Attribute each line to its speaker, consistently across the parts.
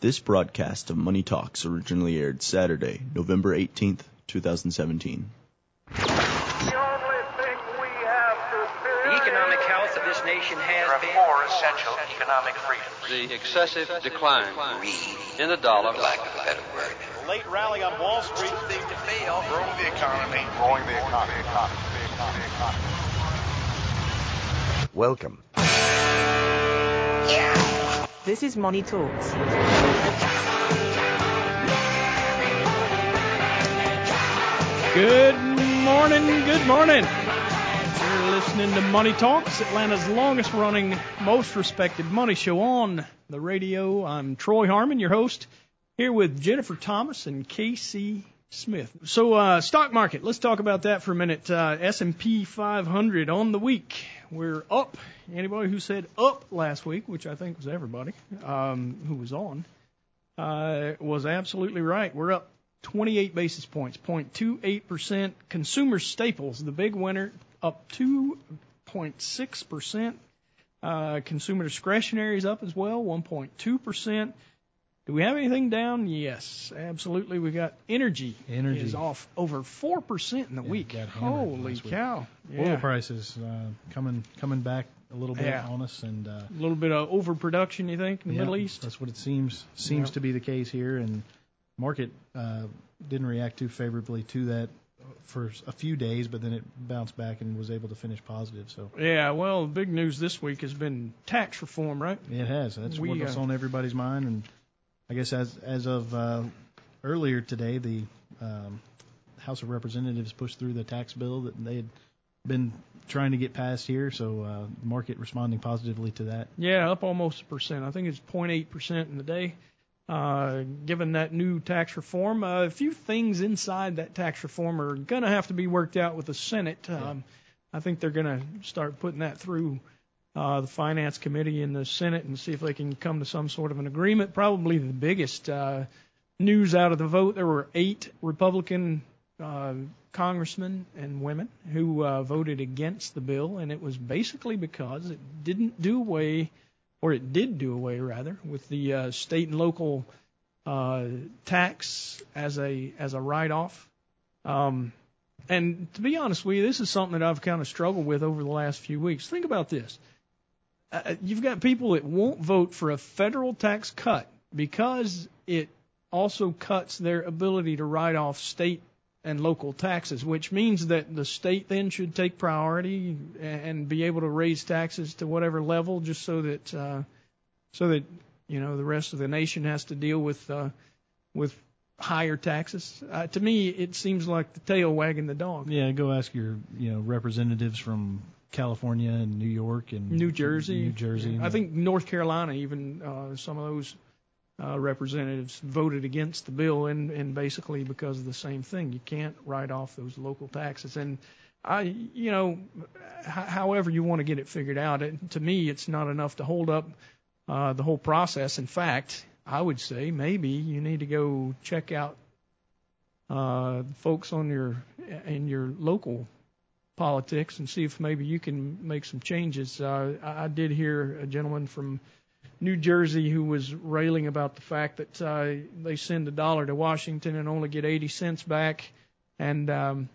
Speaker 1: This broadcast of Money Talks originally aired Saturday, November 18th, 2017.
Speaker 2: The economic health of this nation has
Speaker 3: There are
Speaker 2: been
Speaker 3: four essential economic freedoms.
Speaker 4: the excessive decline in the dollar.
Speaker 5: late rally on Wall Street.
Speaker 3: Thing to fail. Growing the economy. Growing the economy. economy, economy, economy.
Speaker 6: Welcome.
Speaker 7: This is Money Talks.
Speaker 8: Good morning, good morning. You're listening to Money Talks, Atlanta's longest running, most respected money show on the radio. I'm Troy Harmon, your host, here with Jennifer Thomas and Casey Smith. So, uh, stock market, let's talk about that for a minute. Uh, S&P 500 on the week. We're up. Anybody who said up last week, which I think was everybody um, who was on, uh, was absolutely right. We're up 28 basis points, 0.28%. Consumer staples, the big winner, up 2.6%. Uh, consumer discretionary is up as well, 1.2%. Do we have anything down? Yes, absolutely. We got energy.
Speaker 9: Energy.
Speaker 8: is off over 4% in the
Speaker 9: Yeah,
Speaker 8: week. Holy
Speaker 9: week.
Speaker 8: cow.
Speaker 9: Oil prices uh, coming coming back a little bit
Speaker 8: Yeah.
Speaker 9: on us, and uh,
Speaker 8: A little bit of overproduction, you think, in the
Speaker 9: yeah,
Speaker 8: Middle East?
Speaker 9: That's what it seems seems
Speaker 8: Yeah.
Speaker 9: to be the case here, and market uh, didn't react too favorably to that for a few days, but then it bounced back and was able to finish positive. So
Speaker 8: Yeah, well, the big news this week has been tax reform, right?
Speaker 9: it has. That's
Speaker 8: We,
Speaker 9: what's
Speaker 8: uh,
Speaker 9: on everybody's mind, and I guess as as of uh, earlier today, the um, House of Representatives pushed through the tax bill that they had been trying to get passed here. So uh, market responding positively to that.
Speaker 8: Yeah, up almost a percent. I think it's 0.8 percent in the day. Uh, given that new tax reform, uh, a few things inside that tax reform are going to have to be worked out with the Senate. Um, I think they're going to start putting that through uh, the Finance Committee in the Senate and see if they can come to some sort of an agreement. Probably the biggest uh, news out of the vote there were eight Republican uh, congressmen and women who uh, voted against the bill, and it was basically because it didn't do away, or it did do away rather, with the uh, state and local uh, tax as a as a write-off. Um, and to be honest with you, this is something that I've kind of struggled with over the last few weeks. Think about this. Uh, you've got people that won't vote for a federal tax cut because it also cuts their ability to write off state and local taxes, which means that the state then should take priority and be able to raise taxes to whatever level, just so that uh, so that you know the rest of the nation has to deal with uh, with higher taxes. Uh, to me, it seems like the tail wagging the dog.
Speaker 9: Yeah, go ask your you know representatives from California and New York and
Speaker 8: New Jersey,
Speaker 9: New Jersey.
Speaker 8: I think North Carolina, even uh, some of those uh, representatives voted against the bill, and, and basically because of the same thing. You can't write off those local taxes, and I, you know, h- however you want to get it figured out. It, to me, it's not enough to hold up uh, the whole process. In fact, I would say maybe you need to go check out uh, folks on your in your local politics and see if maybe you can make some changes. Uh, I I did hear a gentleman from New Jersey who was railing about the fact that uh, they send a dollar to Washington and only get 80 cents back, and um,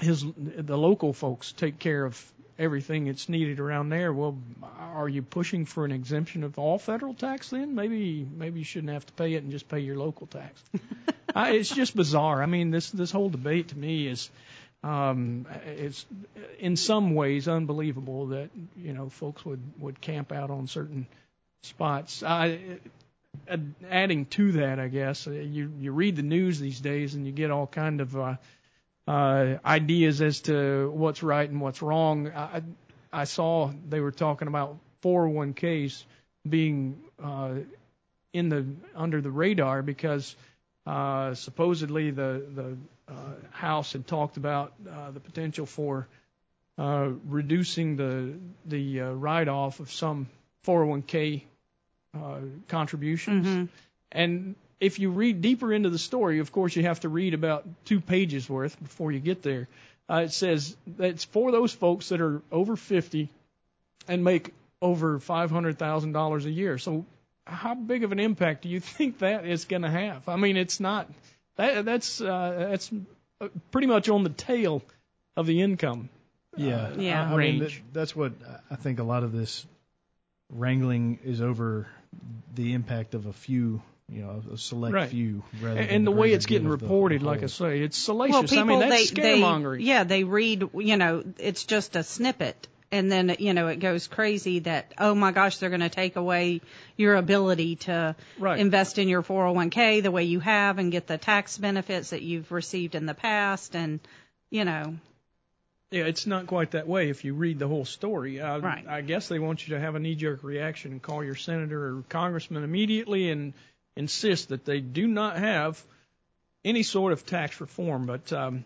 Speaker 8: his the local folks take care of everything that's needed around there. Well, are you pushing for an exemption of all federal tax then? Maybe maybe you shouldn't have to pay it and just pay your local tax. I, it's just bizarre. I mean, this this whole debate to me is um, it's in some ways unbelievable that you know folks would would camp out on certain spots. I, uh, adding to that, I guess uh, you you read the news these days and you get all kind of uh, uh, ideas as to what's right and what's wrong. I I saw they were talking about 401ks being uh, in the under the radar because Uh, supposedly, the the House had talked about uh, the potential for uh, reducing the the uh, write-off of some 401k uh, contributions.
Speaker 6: Mm-hmm.
Speaker 8: And if you read deeper into the story, of course, you have to read about two pages worth before you get there. Uh, it says that it's for those folks that are over 50 and make over $500,000 a year. So, how big of an impact do you think that is going to have? I mean, it's not that that's uh, that's uh, pretty much on the tail of the income.
Speaker 9: Yeah,
Speaker 6: Yeah.
Speaker 9: I, I mean,
Speaker 8: Range.
Speaker 9: that, that's what I think. A lot of this wrangling is over the impact of a few, you know, a select
Speaker 8: Right.
Speaker 9: few. Rather
Speaker 8: And,
Speaker 9: than
Speaker 8: and the
Speaker 9: the
Speaker 8: way it's getting
Speaker 9: good of the
Speaker 8: reported, like I say, it's salacious.
Speaker 6: Well, people
Speaker 8: I mean, that's
Speaker 6: they, they
Speaker 8: scaremongering.
Speaker 6: yeah they read you know it's just a snippet and then you know it goes crazy that oh my gosh they're going to take away your ability to
Speaker 8: Right.
Speaker 6: invest in your 401k the way you have and get the tax benefits that you've received in the past and you know
Speaker 8: Yeah, it's not quite that way if you read the whole story. Uh,
Speaker 6: Right.
Speaker 8: I guess they want you to have a knee-jerk reaction and call your senator or congressman immediately and insist that they do not have any sort of tax reform. But um,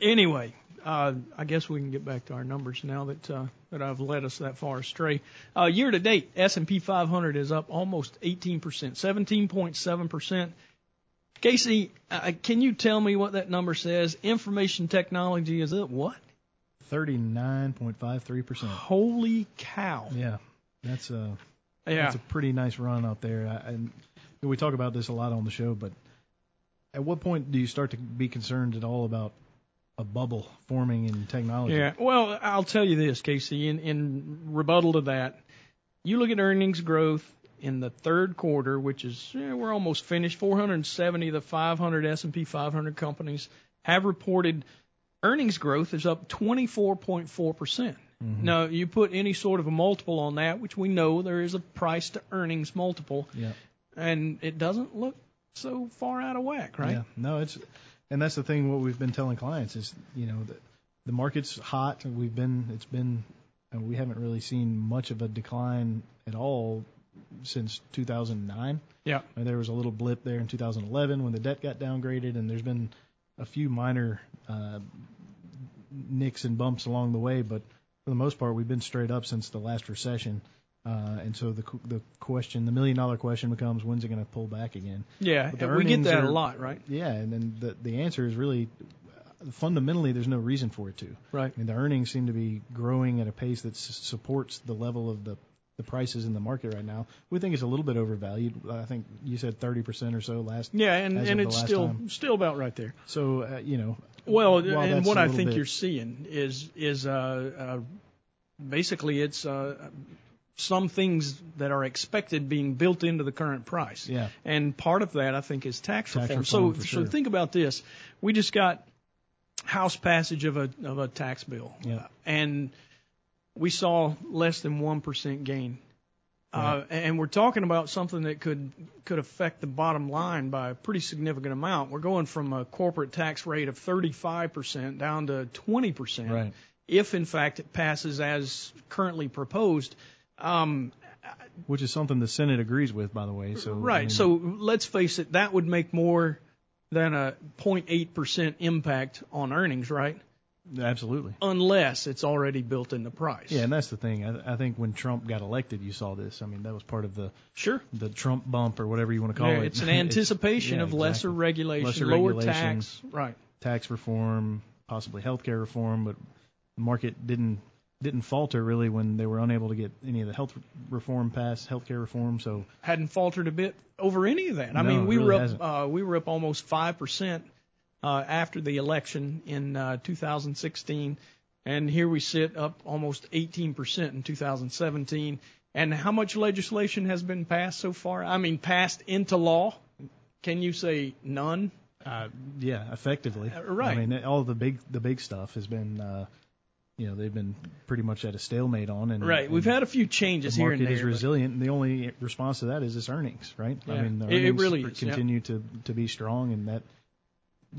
Speaker 8: anyway, I guess we can get back to our numbers now that uh, that I've led us that far astray. Uh, year to date, S&P 500 is up almost 18 percent, 17.7 percent. Casey, uh, can you tell me what that number says? Information technology is up what?
Speaker 9: Thirty-nine point five three percent.
Speaker 8: Holy cow!
Speaker 9: Yeah, that's a
Speaker 8: Yeah,
Speaker 9: that's a pretty nice run out there. I, and we talk about this a lot on the show, but at what point do you start to be concerned at all about a bubble forming in technology?
Speaker 8: yeah. Well, I'll tell you this, Casey. In in rebuttal to that, you look at earnings growth in the third quarter, which is eh, we're almost finished. 470 of the 500 S&P 500 companies have reported earnings growth is up 24.4 percent. Now, you put any sort of a multiple on that, which we know there is a price to earnings multiple,
Speaker 9: Yeah.
Speaker 8: and it doesn't look so far out of whack, right?
Speaker 9: Yeah, no, it's and that's the thing. What we've been telling clients is, you know, the, the market's hot. and We've been, it's been, and we haven't really seen much of a decline at all since 2009.
Speaker 8: Yeah.
Speaker 9: And there was a little blip there in 2011 when the debt got downgraded, and there's been a few minor uh, nicks and bumps along the way, but for the most part, we've been straight up since the last recession. Uh, and so the the question, the million dollar question becomes, when's it going to pull back again?
Speaker 8: Yeah, we get that
Speaker 9: are-
Speaker 8: a lot, right?
Speaker 9: Yeah, and then the the answer is really fundamentally there's no reason for it to.
Speaker 8: Right.
Speaker 9: I mean, the earnings seem to be growing at a pace that s- supports the level of the the prices in the market right now. We think it's a little bit overvalued. I think you said 30% or so last.
Speaker 8: Yeah, and, and it's still
Speaker 9: time.
Speaker 8: still about right there.
Speaker 9: So uh, you know.
Speaker 8: Well, and what I think
Speaker 9: bit-
Speaker 8: you're seeing is is uh, uh, basically it's uh, some things that are expected being built into the current price.
Speaker 9: Yeah.
Speaker 8: And part of that I think is tax,
Speaker 9: Tax
Speaker 8: reform.
Speaker 9: reform,
Speaker 8: So
Speaker 9: for
Speaker 8: so
Speaker 9: sure.
Speaker 8: think about this. We just got House passage of a of a tax bill.
Speaker 9: Yeah.
Speaker 8: And we saw less than one percent gain. Uh, and we're talking about something that could could affect the bottom line by a pretty significant amount. We're going from a corporate tax rate of 35% down to 20%.
Speaker 9: Right.
Speaker 8: If in fact it passes as currently proposed. Um,
Speaker 9: Which is something the Senate agrees with, by the way. So I
Speaker 8: right.
Speaker 9: mean,
Speaker 8: So let's face it, that would make more than a 0.8% impact on earnings, right?
Speaker 9: absolutely.
Speaker 8: Unless it's already built in the price.
Speaker 9: Yeah, and that's the thing. I, I think when Trump got elected, you saw this. I mean, that was part of the
Speaker 8: Sure.
Speaker 9: the Trump bump or whatever you want to call
Speaker 8: Yeah,
Speaker 9: it.
Speaker 8: it's an anticipation
Speaker 9: yeah,
Speaker 8: of lesser regulation,
Speaker 9: Lesser
Speaker 8: lower
Speaker 9: regulation.
Speaker 8: tax. Right.
Speaker 9: tax reform, possibly healthcare reform, but the market didn't didn't falter really when they were unable to get any of the health reform passed, healthcare reform. So
Speaker 8: hadn't faltered a bit over any of that. I
Speaker 9: No,
Speaker 8: mean, we
Speaker 9: really
Speaker 8: were up
Speaker 9: hasn't.
Speaker 8: uh, we were up almost five percent uh, after the election in uh, 2016, and here we sit up almost 18 percent in 2017. And how much legislation has been passed so far? I mean, passed into law? Can you say none?
Speaker 9: uh, yeah, effectively,
Speaker 8: Uh, right.
Speaker 9: I mean, all the big the big stuff has been, uh, you know, they've been pretty much at a stalemate on. And
Speaker 8: Right. We've had a few changes
Speaker 9: the
Speaker 8: here
Speaker 9: market
Speaker 8: and there.
Speaker 9: is
Speaker 8: but-
Speaker 9: resilient, and the only response to that is its earnings, right?
Speaker 8: Yeah.
Speaker 9: I mean, the
Speaker 8: It- it
Speaker 9: earnings
Speaker 8: really is, yeah.
Speaker 9: continue to to be strong, and that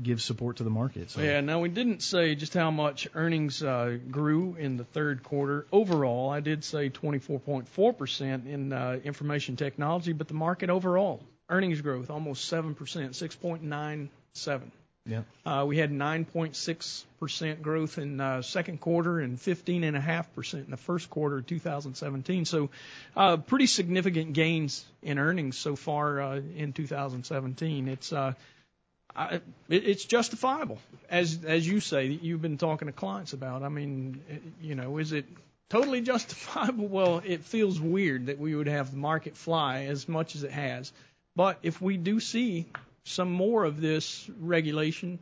Speaker 9: gives support to the market. So
Speaker 8: Yeah, now we didn't say just how much earnings uh, grew in the third quarter overall. I did say 24.4% in uh, information technology, but the market overall earnings growth, almost seven percent, six point nine seven.
Speaker 9: Yeah.
Speaker 8: Uh, we had 9.6% growth in uh, second quarter and 15.5% in the first quarter of 2017. So, uh, pretty significant gains in earnings so far uh, in 2017. It's uh, I, it, it's justifiable, as as you say that you've been talking to clients about. I mean, you know, is it totally justifiable? Well, it feels weird that we would have the market fly as much as it has. But if we do see some more of this regulation,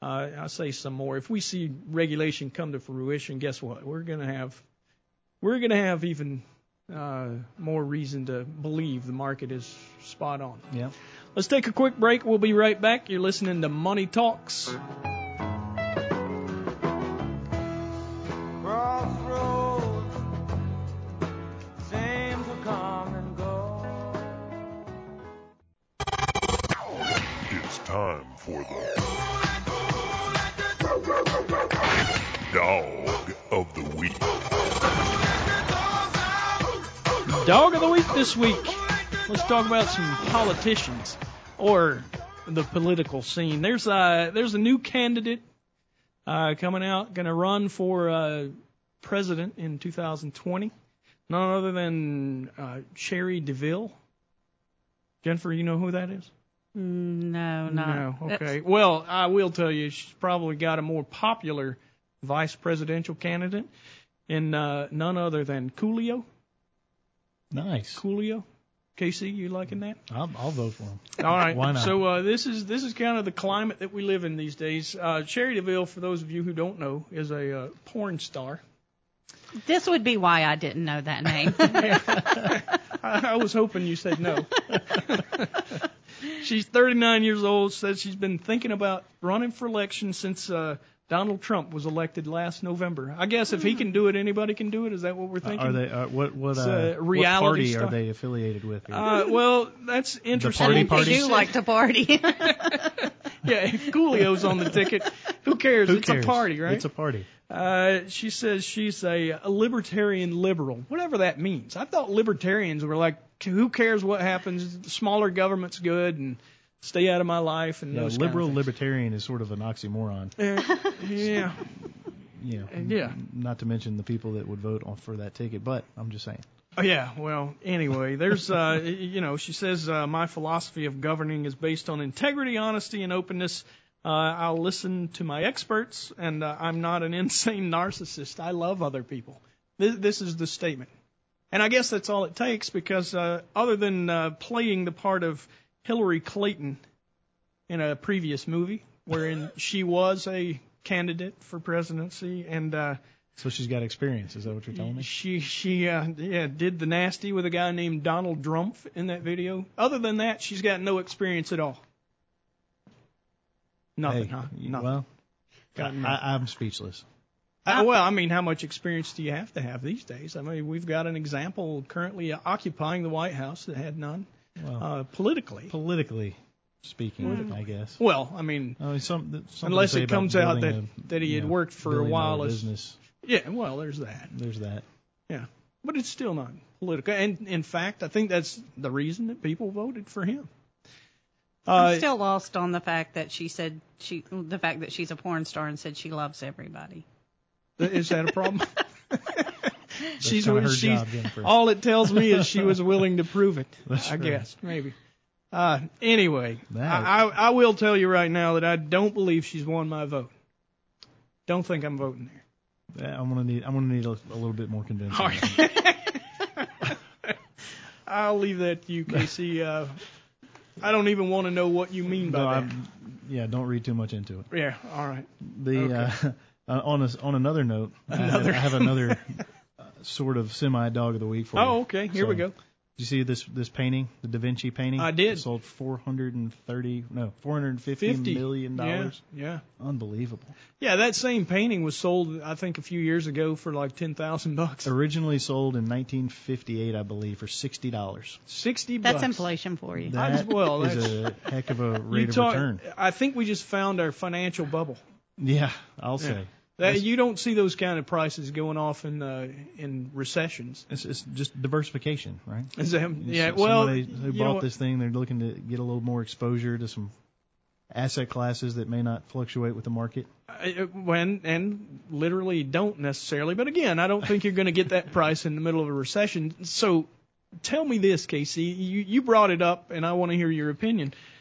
Speaker 8: uh, I say some more. If we see regulation come to fruition, guess what? We're going to have we're going to have even uh, more reason to believe the market is spot on.
Speaker 9: Yeah.
Speaker 8: Let's take a quick break. We'll be right back. You're listening to Money Talks.
Speaker 3: Time for the Dog of the Week.
Speaker 8: Dog of the week this week. Let's talk about some politicians or the political scene. There's a there's a new candidate uh, coming out, going to run for uh, president in 2020. None other than uh, Cherie DeVille. Jennifer, you know who that is?
Speaker 6: Mm, No, not.
Speaker 8: No.
Speaker 6: that's-
Speaker 8: Okay. Well, I will tell you, she's probably got a more popular vice presidential candidate, and uh, none other than Coolio.
Speaker 9: Nice.
Speaker 8: Coolio. Casey, you liking that?
Speaker 9: I'll, I'll vote for him.
Speaker 8: All right.
Speaker 9: Why not?
Speaker 8: So uh, this is this is kind of the climate that we live in these days. Uh, Cherie DeVille, for those of you who don't know, is a uh, porn star.
Speaker 6: This would be why I didn't know that name.
Speaker 8: I, I was hoping you said no. she's 39 years old. Says she's been thinking about running for election since uh, Donald Trump was elected last November. I guess if he can do it, anybody can do it. Is that what we're thinking?
Speaker 9: Are they? Uh, what what,
Speaker 8: It's,
Speaker 9: uh, what party
Speaker 8: stuff.
Speaker 9: are they affiliated with? Here?
Speaker 8: Uh, well, that's interesting.
Speaker 9: party
Speaker 6: I think they
Speaker 9: party?
Speaker 6: do like to party.
Speaker 8: yeah, if Coolio's on the ticket, who cares?
Speaker 9: Who
Speaker 8: it's
Speaker 9: cares?
Speaker 8: a party, right?
Speaker 9: It's a party.
Speaker 8: Uh, she says she's a, a libertarian liberal, whatever that means. I thought libertarians were like, who cares what happens? Smaller government's good and stay out of my life and
Speaker 9: Yeah,
Speaker 8: those kind of
Speaker 9: liberal libertarian is sort of an oxymoron.
Speaker 8: Uh, yeah,
Speaker 9: You know,
Speaker 8: yeah.
Speaker 9: Not to mention the people that would vote on for that ticket, but I'm just saying.
Speaker 8: Oh, yeah. Well, anyway, there's, uh, you know, she says uh, my philosophy of governing is based on integrity, honesty, and openness. Uh, I'll listen to my experts, and uh, I'm not an insane narcissist. I love other people. This, this is the statement. And I guess that's all it takes because uh, other than uh, playing the part of Hillary Clinton in a previous movie wherein she was a candidate for presidency and uh,
Speaker 9: So she's got experience. Is that what you're telling me?
Speaker 8: she she uh, yeah did the nasty with a guy named Donald Trump in that video. Other than that, she's got no experience at all. Nothing,
Speaker 9: Hey,
Speaker 8: huh?
Speaker 9: y-
Speaker 8: Nothing.
Speaker 9: Well,
Speaker 8: Got
Speaker 9: I,
Speaker 8: nothing.
Speaker 9: I, I'm speechless.
Speaker 8: Uh, well, I mean, how much experience do you have to have these days? I mean, we've got an example currently occupying the White House that had none
Speaker 9: Well,
Speaker 8: uh, politically.
Speaker 9: politically speaking,
Speaker 8: Politically.
Speaker 9: I guess.
Speaker 8: Well, I mean,
Speaker 9: I mean, some, something
Speaker 8: unless it comes out that
Speaker 9: a,
Speaker 8: that he had
Speaker 9: know,
Speaker 8: worked for a while
Speaker 9: dollar
Speaker 8: as
Speaker 9: business.
Speaker 8: yeah. Well, there's that.
Speaker 9: There's that.
Speaker 8: Yeah, but it's still not political. And in fact, I think that's the reason that people voted for him.
Speaker 6: I'm
Speaker 8: Uh,
Speaker 6: still lost on the fact that she said she, the fact that she's a porn star and said she loves everybody.
Speaker 8: Is that a problem? she's
Speaker 9: kinda
Speaker 8: she's
Speaker 9: job,
Speaker 8: all it tells me is she was willing to prove it.
Speaker 9: That's
Speaker 8: I
Speaker 9: right.
Speaker 8: guess maybe. Uh, anyway, I, I I will tell you right now that I don't believe she's won my vote. Don't think I'm voting there.
Speaker 9: Yeah, I'm gonna need. I'm gonna need a, a little bit more convincing.
Speaker 8: All right. I'll leave that to you, Casey. Uh, I don't even want to know what you mean by
Speaker 9: No,
Speaker 8: that.
Speaker 9: I'm, yeah, don't read too much into it.
Speaker 8: Yeah. All right.
Speaker 9: The uh, uh, on a, on another note, I have-
Speaker 8: Another-
Speaker 9: I have another uh, sort of semi dog of the week for you.
Speaker 8: Oh, okay. Here we go.
Speaker 9: Did you see this this painting, the Da Vinci painting?
Speaker 8: I did.
Speaker 9: It sold 430 no 450
Speaker 8: Fifty
Speaker 9: million dollars.
Speaker 8: Yeah. Yeah.
Speaker 9: Unbelievable.
Speaker 8: Yeah. That same painting was sold, I think, a few years ago for like ten thousand bucks.
Speaker 9: Originally sold in 1958, I believe, for sixty dollars.
Speaker 8: Sixty
Speaker 6: That's
Speaker 8: bucks.
Speaker 6: inflation for you.
Speaker 8: That's-
Speaker 9: That
Speaker 8: well,
Speaker 9: is
Speaker 8: that's-
Speaker 9: a heck of a
Speaker 8: You
Speaker 9: rate of
Speaker 8: talk,
Speaker 9: return.
Speaker 8: I think we just found our financial bubble.
Speaker 9: Yeah, I'll
Speaker 8: Yeah.
Speaker 9: say.
Speaker 8: That, you don't see those kind of prices going off in uh, in recessions.
Speaker 9: It's, it's just diversification, right?
Speaker 8: Is that,
Speaker 9: It's
Speaker 8: yeah,
Speaker 9: somebody
Speaker 8: well,
Speaker 9: who
Speaker 8: you know
Speaker 9: bought this thing, they're looking to get a little more exposure to some asset classes that may not fluctuate with the market.
Speaker 8: When and literally don't necessarily. But again, I don't think you're going to get that price in the middle of a recession. So tell me this, Casey. You you brought it up, and I want to hear your opinion. Uh,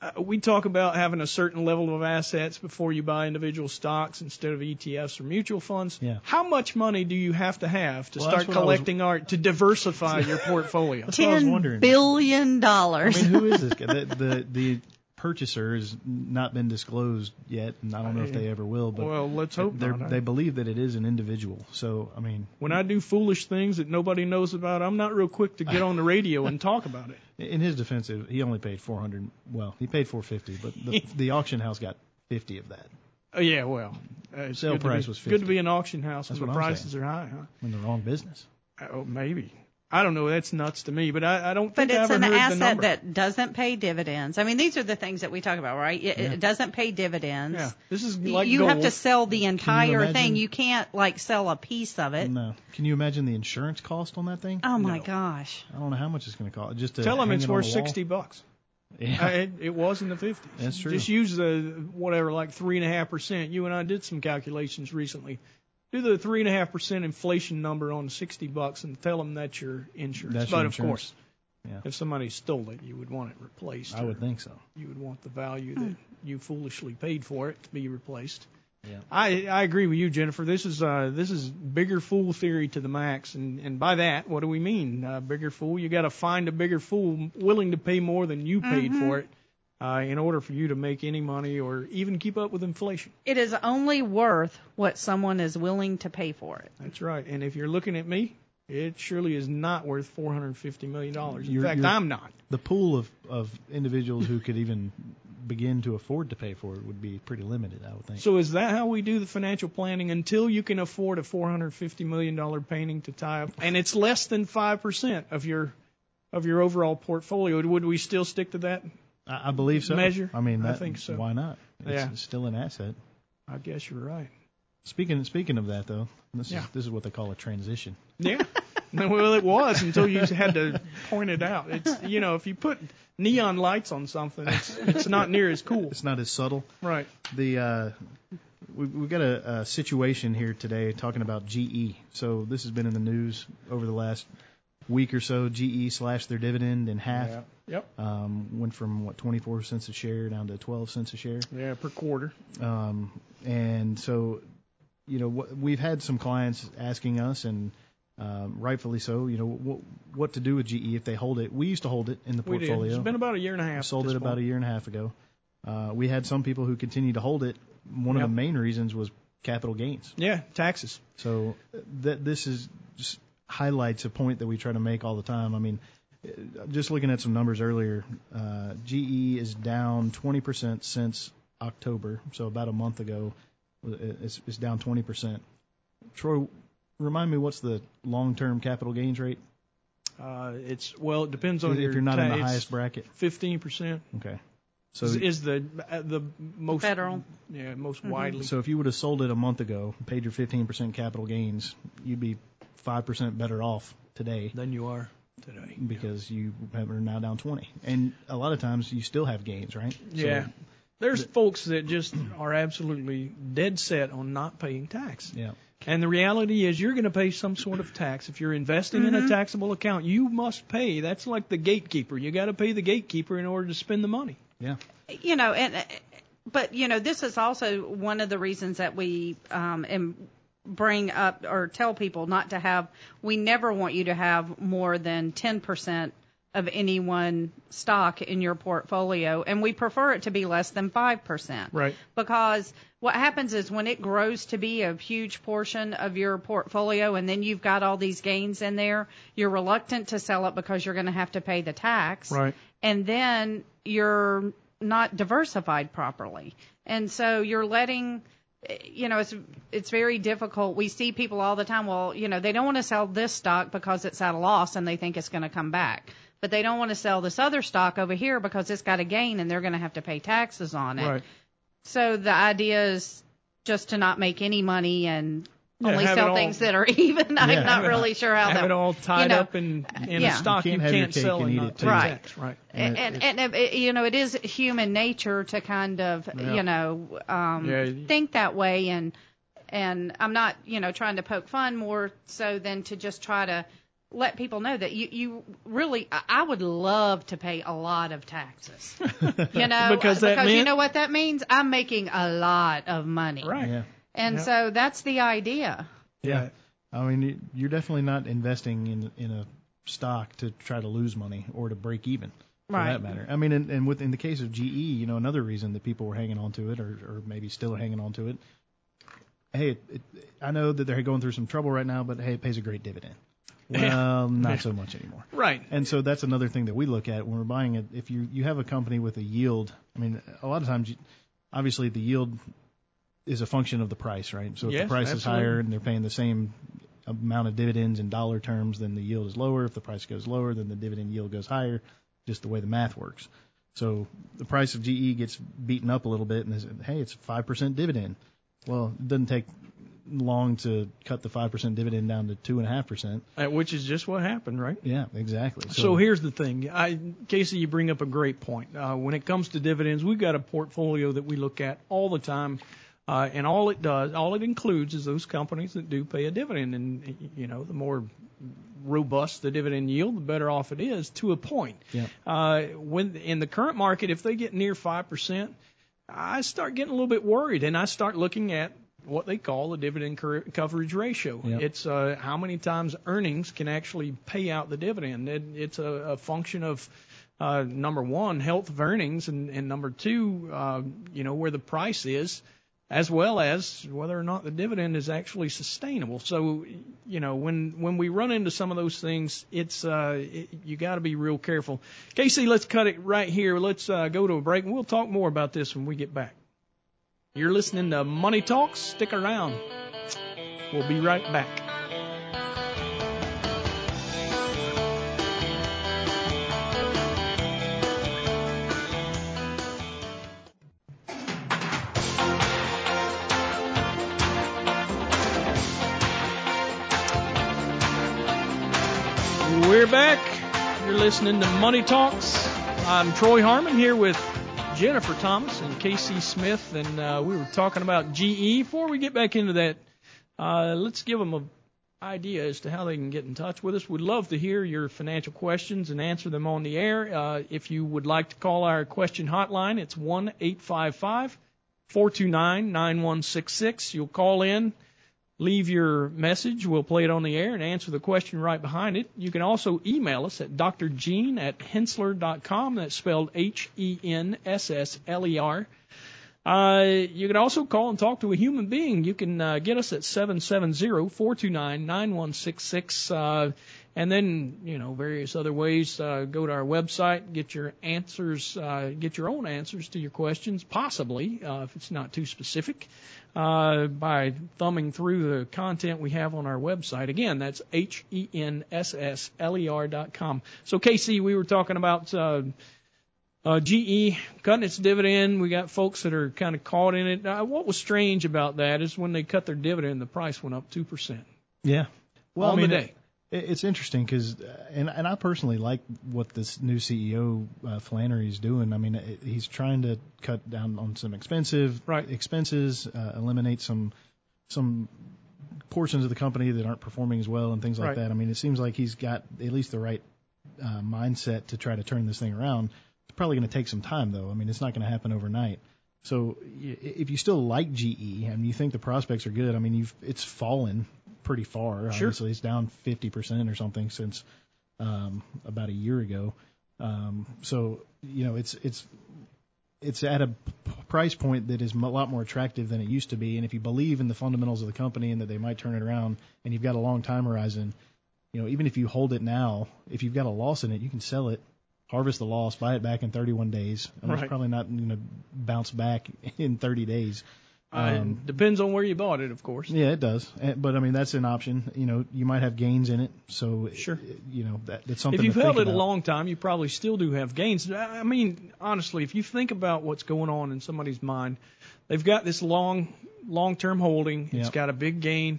Speaker 8: Uh, we talk about having a certain level of assets before you buy individual stocks instead of ETFs or mutual funds.
Speaker 9: Yeah.
Speaker 8: How much money do you have to have to
Speaker 9: Well,
Speaker 8: start
Speaker 9: that's what I was-
Speaker 8: collecting art to diversify your portfolio?
Speaker 9: That's what I was wondering.
Speaker 6: billion
Speaker 9: I
Speaker 6: dollars.
Speaker 9: mean, who is this guy? The, the the purchaser has not been disclosed yet, and I don't know if they ever will. But
Speaker 8: Well, let's hope
Speaker 9: they're-
Speaker 8: not.
Speaker 9: they believe that it is an individual. So I mean,
Speaker 8: When I do foolish things that nobody knows about, I'm not real quick to get on the radio and talk about it.
Speaker 9: in his defense, he only paid 400. Well, he paid 450, but the, the auction house got 50 of that.
Speaker 8: Oh yeah, well, uh, it's
Speaker 9: Sale price
Speaker 8: be,
Speaker 9: was
Speaker 8: good to be an auction house
Speaker 9: That's
Speaker 8: when the prices are high, huh?
Speaker 9: In the wrong business.
Speaker 8: Oh, maybe. I don't know. That's nuts to me, but I, I don't
Speaker 6: But
Speaker 8: think I
Speaker 6: it's
Speaker 8: ever
Speaker 6: an
Speaker 8: heard the
Speaker 6: asset
Speaker 8: number.
Speaker 6: that doesn't pay dividends. I mean, these are the things that we talk about, right? It,
Speaker 9: Yeah.
Speaker 6: it doesn't pay dividends.
Speaker 8: yeah, this is like
Speaker 6: you have to sell the entire
Speaker 9: imagine-
Speaker 6: thing. You can't like sell a piece of it.
Speaker 9: No. Can you imagine the insurance cost on that thing?
Speaker 6: Oh my
Speaker 8: No.
Speaker 6: gosh.
Speaker 9: I don't know how much it's going to cost. Just to
Speaker 8: Tell them it's
Speaker 9: it
Speaker 8: worth
Speaker 9: the
Speaker 8: sixty bucks.
Speaker 9: Yeah.
Speaker 8: Uh, it, it was in the fifties.
Speaker 9: That's true.
Speaker 8: Just use the whatever, like three and a half percent. You and I did some calculations recently. Do the three and a half percent inflation number on sixty bucks and tell them that's your insurance.
Speaker 9: That's
Speaker 8: but
Speaker 9: your
Speaker 8: of course,
Speaker 9: Yeah.
Speaker 8: if somebody stole it, you would want it replaced.
Speaker 9: I would think so.
Speaker 8: You would want the value that you foolishly paid for it to be replaced.
Speaker 9: Yeah.
Speaker 8: I I agree with you, Jennifer. This is uh this is bigger fool theory to the max, and and by that, what do we mean? Uh, bigger fool? You got to find a bigger fool willing to pay more than you paid for it, uh, in order for you to make any money or even keep up with inflation.
Speaker 6: It is only worth what someone is willing to pay for it.
Speaker 8: That's right. And if you're looking at me, it surely is not worth 450 million dollars. In
Speaker 9: You're-
Speaker 8: fact,
Speaker 9: you're-
Speaker 8: I'm not.
Speaker 9: The pool of, of individuals who could even begin to afford to pay for it would be pretty limited, I would think.
Speaker 8: So is that how we do the financial planning until you can afford a 450 million dollar painting to tie up, and it's less than five percent of your of your overall portfolio? Would we still stick to that?
Speaker 9: I, I believe so.
Speaker 8: measure?
Speaker 9: I mean,
Speaker 8: I think so.
Speaker 9: Why not? It's,
Speaker 8: Yeah.
Speaker 9: it's still an asset.
Speaker 8: I guess you're right.
Speaker 9: Speaking speaking of that though, this
Speaker 8: Yeah.
Speaker 9: is this is what they call a transition.
Speaker 8: Yeah. well, it was until you had to point it out. It's you know if you put neon lights on something, it's it's not near as cool.
Speaker 9: It's not as subtle.
Speaker 8: Right.
Speaker 9: The uh, we, we've got a, a situation here today talking about GE. So this has been in the news over the last week or so. GE slashed their dividend in half.
Speaker 8: Yeah. Yep.
Speaker 9: Um, went from what 24 cents a share down to 12 cents a share.
Speaker 8: Yeah, per quarter.
Speaker 9: Um, and so, you know, what, we've had some clients asking us, and um, rightfully so, you know, what, what to do with GE if they hold it. We used to hold it in the
Speaker 8: We did.
Speaker 9: portfolio.
Speaker 8: It's been about a year and a half.
Speaker 9: We sold it about a year and a half ago. Uh, we had some people who continued to hold it. One
Speaker 8: Yep.
Speaker 9: of the main reasons was capital gains.
Speaker 8: Yeah, taxes.
Speaker 9: So that this is just highlights a point that we try to make all the time. I mean, uh, just looking at some numbers earlier, uh, GE is down 20% since October, so about a month ago, it's, it's down 20%. Troy, remind me what's the long-term capital gains rate
Speaker 8: Uh, it's well, it depends on
Speaker 9: if
Speaker 8: your
Speaker 9: you're not in the highest bracket?
Speaker 8: 15%.
Speaker 9: Okay. So
Speaker 8: is, is the uh, the most
Speaker 6: Federal.
Speaker 8: Yeah, most
Speaker 6: Mm-hmm.
Speaker 8: widely.
Speaker 9: So if you would have sold it a month ago, paid your 15% capital gains, you'd be 5% better off today
Speaker 8: than you are today.
Speaker 9: because you have- are now down 20. And a lot of times you still have gains, right?
Speaker 8: Yeah.
Speaker 9: So,
Speaker 8: There's folks that just are absolutely dead set on not paying tax.
Speaker 9: yeah.
Speaker 8: And the reality is you're going to pay some sort of tax. If you're investing in a taxable account, you must pay. That's like the gatekeeper. You got to pay the gatekeeper in order to spend the money.
Speaker 9: Yeah.
Speaker 6: you know, and but you know, this is also one of the reasons that we um, am bring up or tell people not to have. We never want you to have more than ten percent of any one stock in your portfolio, and we prefer it to be less than five percent.
Speaker 8: Right.
Speaker 6: Because what happens is when it grows to be a huge portion of your portfolio and then you've got all these gains in there, you're reluctant to sell it because you're going to have to pay the tax
Speaker 8: Right.
Speaker 6: and then you're not diversified properly. And so you're letting you know it's it's very difficult. We see people all the time, well, you know, they don't want to sell this stock because it's at a loss and they think it's going to come back. But they don't want to sell this other stock over here because it's got a gain and they're going to have to pay taxes on it.
Speaker 8: Right.
Speaker 6: So the idea is just to not make any money and
Speaker 8: Yeah,
Speaker 6: only
Speaker 8: have it
Speaker 6: sell
Speaker 8: all-
Speaker 6: things that are even.
Speaker 9: Yeah.
Speaker 6: I'm not really sure how
Speaker 8: have
Speaker 6: that
Speaker 8: it all tied
Speaker 6: you know,
Speaker 8: up in in
Speaker 6: yeah.
Speaker 8: a stock
Speaker 9: You
Speaker 8: you
Speaker 9: can't
Speaker 8: can't,
Speaker 9: have your cake
Speaker 8: sell
Speaker 9: and
Speaker 8: and
Speaker 9: eat it too.
Speaker 6: Right.
Speaker 8: tax. Right.
Speaker 6: and and, and it, you know it is human nature to kind of
Speaker 8: Yeah.
Speaker 6: you know um
Speaker 8: Yeah.
Speaker 6: think that way and and I'm not you know trying to poke fun more so than to just try to let people know that you you really I- I would love to pay a lot of taxes you know
Speaker 8: Because that
Speaker 6: you
Speaker 8: meant-
Speaker 6: know what that means I'm making a lot of money
Speaker 8: Right.
Speaker 9: Yeah.
Speaker 6: And
Speaker 8: Yeah.
Speaker 6: so that's the idea
Speaker 9: Yeah. I mean, you- you're definitely not investing in in a stock to try to lose money or to break even, for
Speaker 6: Right.
Speaker 9: that matter. I mean, and, and with in the case of GE, you know, another reason that people were hanging on to it, or or maybe still hanging on to it. Hey, it, it, I know that they're going through some trouble right now, but hey, it pays a great dividend. Well, not so much anymore.
Speaker 8: Right.
Speaker 9: And so that's another thing that we look at when we're buying it. If you you have a company with a yield, I mean, a lot of times, you, obviously, the yield is a function of the price, right? So if
Speaker 8: Yes,
Speaker 9: the price is higher and they're paying the same amount of dividends in dollar terms, then the yield is lower. If the price goes lower, then the dividend yield goes higher. Just the way the math works. So the price of GE gets beaten up a little bit, and they say, hey, it's a five percent dividend. Well, it doesn't take long to cut the five percent dividend down to two and a half percent.
Speaker 8: Uh, which is just what happened, right?
Speaker 9: Yeah, exactly.
Speaker 8: So, here's the thing, I, Casey, you bring up a great point. Uh, when it comes to dividends, we've got a portfolio that we look at all the time, uh, and all it does, all it includes, is those companies that do pay a dividend. And you know, the more robust the dividend yield, the better off it is to a point.
Speaker 9: Yeah.
Speaker 8: Uh, when in the current market, if they get near five percent, I start getting a little bit worried, and I start looking at what they call the dividend coverage ratio.
Speaker 9: Yep.
Speaker 8: It's uh, how many times earnings can actually pay out the dividend. It, it's a, a function of uh, number one, health of earnings, and, and number two, uh, you know, where the price is, as well as whether or not the dividend is actually sustainable. So, you know, when when we run into some of those things, it's uh, it, you got to be real careful. Casey, let's cut it right here. Let's uh, go to a break, and we'll talk more about this when we get back. You're listening to Money Talks. Stick around. We'll be right back. Listening to Money Talks. I'm Troy Harmon here with Jennifer Thomas and Casey Smith, and uh, we were talking about GE. Before we get back into that, uh, let's give them an idea as to how they can get in touch with us. We'd love to hear your financial questions and answer them on the air. Uh, if you would like to call our question hotline, it's one eight five five four two nine nine one six six. You'll call in leave your message. We'll play it on the air and answer the question right behind it. You can also email us at drgene at henssler.com. That's spelled H-E-N-S-S-L-E-R. Uh, you can also call and talk to a human being. You can uh, get us at 770-429-9166. Uh, and then, you know, various other ways. Uh, go to our website, get your answers, uh, get your own answers to your questions, possibly, uh, if it's not too specific, uh, by thumbing through the content we have on our website. Again, that's H-E-N-S-S-L-E-R dot com. So, Casey, we were talking about, uh, uh, GE cutting its dividend. We got folks that are kind of caught in it. What was strange about that is when they cut their dividend, the price went up 2%.
Speaker 9: Yeah. Well,
Speaker 8: on
Speaker 9: I mean,
Speaker 8: the day.
Speaker 9: It, it's interesting because, and and I personally like what this new CEO uh, Flannery is doing. I mean, it, he's trying to cut down on some expensive
Speaker 8: Right.
Speaker 9: expenses, uh, eliminate some some portions of the company that aren't performing as well, and things like
Speaker 8: Right.
Speaker 9: that. I mean, it seems like he's got at least the right uh, mindset to try to turn this thing around. It's probably going to take some time, though. I mean, it's not going to happen overnight. So y- if you still like GE and you think the prospects are good, I mean, you've it's fallen pretty far.
Speaker 8: Sure.
Speaker 9: Obviously, it's down 50% or something since um, about a year ago. Um, so you know, it's it's it's at a price point that is a lot more attractive than it used to be. And if you believe in the fundamentals of the company and that they might turn it around, and you've got a long time horizon, you know, even if you hold it now, if you've got a loss in it, you can sell it, harvest the loss, buy it back in 31 days. I mean,
Speaker 8: Right.
Speaker 9: It's probably not going to bounce back in 30 days. Um,
Speaker 8: uh, depends on where you bought it, of course.
Speaker 9: Yeah, it does. Eh, But I mean, that's an option. You know, you might have gains in it, so
Speaker 8: Sure.
Speaker 9: eh, You know, that that's something.
Speaker 8: If you've held it a long time, you probably still do have gains. I I mean, honestly, if you think about what's going on in somebody's mind, they've got this long, long-term holding. It's
Speaker 9: Yep.
Speaker 8: got a big gain,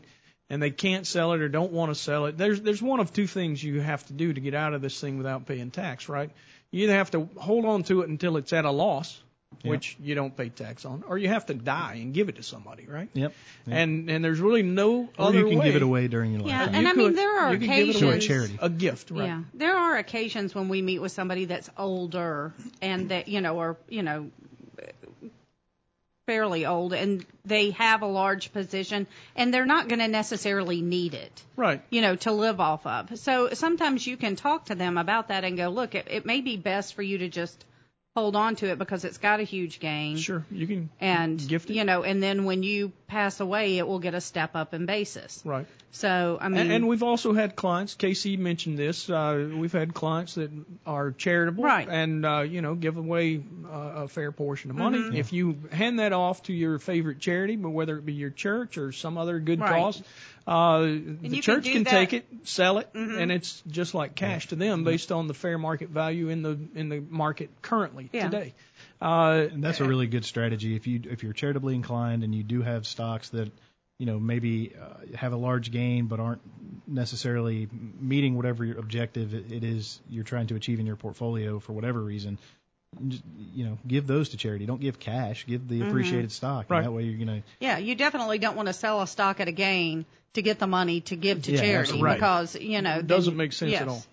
Speaker 8: and they can't sell it or don't want to sell it. There's there's one of two things you have to do to get out of this thing without paying tax, right? You either have to hold on to it until it's at a loss,
Speaker 9: Yep.
Speaker 8: which you don't pay tax on, or you have to die and give it to somebody, right?
Speaker 9: Yep. Yep.
Speaker 8: And and there's really no
Speaker 9: or
Speaker 8: other
Speaker 9: you can
Speaker 8: way.
Speaker 9: give it away during your
Speaker 6: Yeah, and
Speaker 8: You
Speaker 6: I mean there are
Speaker 8: you can give it
Speaker 6: occasions
Speaker 8: away.
Speaker 9: To a charity.
Speaker 8: A gift, right?
Speaker 6: Yeah, there are occasions when we meet with somebody that's older and that you know, or you know, fairly old, and they have a large position, and they're not going to necessarily need it,
Speaker 8: Right.
Speaker 6: you know, to live off of. So sometimes you can talk to them about that and go, look, it, it may be best for you to just hold on to it because it's got a huge gain.
Speaker 8: Sure, you can
Speaker 6: And
Speaker 8: gift it.
Speaker 6: you know, and then when you pass away, it will get a step up in basis.
Speaker 8: Right.
Speaker 6: So I mean,
Speaker 8: And, and we've also had clients. Casey mentioned this. Uh, we've had clients that are charitable
Speaker 6: Right.
Speaker 8: and uh, you know give away uh, a fair portion of money.
Speaker 6: Mhm.
Speaker 8: If you hand that off to your favorite charity, but whether it be your church or some other good
Speaker 6: Right.
Speaker 8: cause, uh, the
Speaker 6: can
Speaker 8: church
Speaker 6: do
Speaker 8: can,
Speaker 6: that-
Speaker 8: take it, sell it,
Speaker 6: Mhm.
Speaker 8: and it's just like cash to them based on the fair market value in the in the market currently
Speaker 6: Yeah.
Speaker 8: today. Uh,
Speaker 9: And that's a really good strategy if you if you're charitably inclined and you do have stocks that you know maybe uh, have a large gain but aren't necessarily meeting whatever your objective it it is you're trying to achieve in your portfolio for whatever reason. Just, You know, give those to charity. Don't give cash. Give the
Speaker 6: Mhm.
Speaker 9: appreciated stock. And
Speaker 8: Right.
Speaker 9: that way, you're gonna.
Speaker 6: Yeah, you definitely don't want to sell a stock at a gain to get the money to give to
Speaker 9: Yeah,
Speaker 6: charity.
Speaker 8: Right.
Speaker 6: because you know
Speaker 8: It doesn't
Speaker 6: then-
Speaker 8: make sense
Speaker 6: yes.
Speaker 8: at all.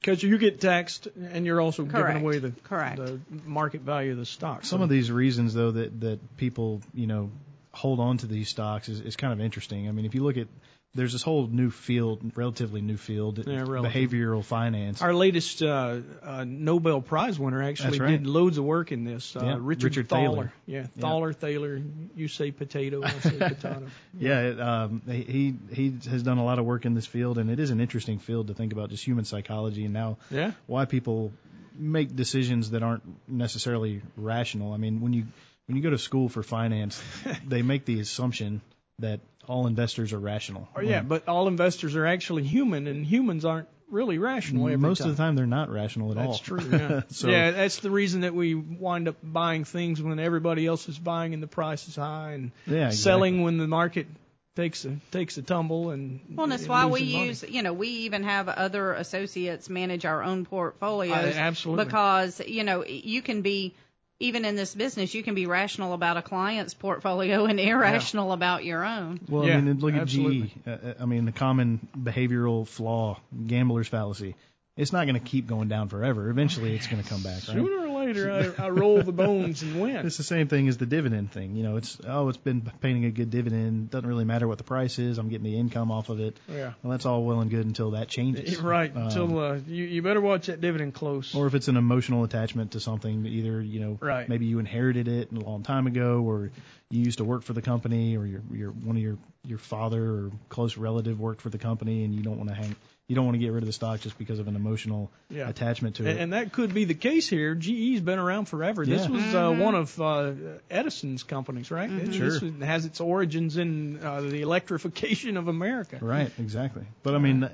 Speaker 8: Because you get taxed and you're also
Speaker 6: Correct.
Speaker 8: giving away the
Speaker 6: Correct.
Speaker 8: the market value of the stock.
Speaker 9: Some
Speaker 8: So-
Speaker 9: of these reasons, though, that that people you know hold on to these stocks is, is kind of interesting. I mean, if you look at there's this whole new field, relatively new field,
Speaker 8: Yeah,
Speaker 9: behavioral finance.
Speaker 8: Our latest uh, uh, Nobel Prize winner actually
Speaker 9: right.
Speaker 8: did loads of work in this. Uh,
Speaker 9: Yeah,
Speaker 8: Richard,
Speaker 9: Richard
Speaker 8: Thaler.
Speaker 9: Thaler.
Speaker 8: Yeah,
Speaker 9: Yeah.
Speaker 8: Thaler, Thaler. You say potato, I say potato.
Speaker 9: Yeah, it, um, he he has done a lot of work in this field, and it is an interesting field to think about just human psychology and now
Speaker 8: Yeah.
Speaker 9: why people make decisions that aren't necessarily rational. I mean, when you when you go to school for finance, they make the assumption that all investors are rational.
Speaker 8: Or, yeah, but all investors are actually human, and humans aren't really rational every
Speaker 9: most
Speaker 8: time.
Speaker 9: of the time they're not rational at all.
Speaker 8: That's true. Yeah.
Speaker 9: so
Speaker 8: yeah, that's the reason that we wind up buying things when everybody else is buying and the price is high, and
Speaker 9: Yeah, exactly.
Speaker 8: selling when the market takes a takes a tumble. And
Speaker 6: Well, and that's why we
Speaker 8: money.
Speaker 6: use, you know, we even have other associates manage our own portfolios.
Speaker 8: Uh, absolutely.
Speaker 6: Because, you know, you can be, even in this business, you can be rational about a client's portfolio and irrational about your own.
Speaker 9: Well,
Speaker 8: Yeah,
Speaker 9: I mean, look at
Speaker 8: absolutely.
Speaker 9: GE. Uh, I mean, the common behavioral flaw, gambler's fallacy. It's not going to keep going down forever. Eventually, it's going to come back, right?
Speaker 8: Sooner or later, I, I roll the bones and win.
Speaker 9: It's the same thing as the dividend thing. You know, it's oh, it's been paying a good dividend. Doesn't really matter what the price is. I'm getting the income off of it.
Speaker 8: Yeah.
Speaker 9: Well, that's all well and good until that changes.
Speaker 8: Right.
Speaker 9: Um,
Speaker 8: Until uh, you you better watch that dividend close.
Speaker 9: or if it's an emotional attachment to something, either you know,
Speaker 8: Right.
Speaker 9: maybe you inherited it a long time ago, or you used to work for the company, or your your one of your your father or close relative worked for the company, and you don't want to hang, you don't want to get rid of the stock just because of an emotional
Speaker 8: Yeah.
Speaker 9: attachment to it.
Speaker 8: and that could be the case here. GE's been around forever. This
Speaker 9: Yeah.
Speaker 8: was uh, one of uh, Edison's companies, right? It,
Speaker 9: Sure.
Speaker 8: This was- has its origins in uh, the electrification of America.
Speaker 9: Right, exactly. But I mean, uh,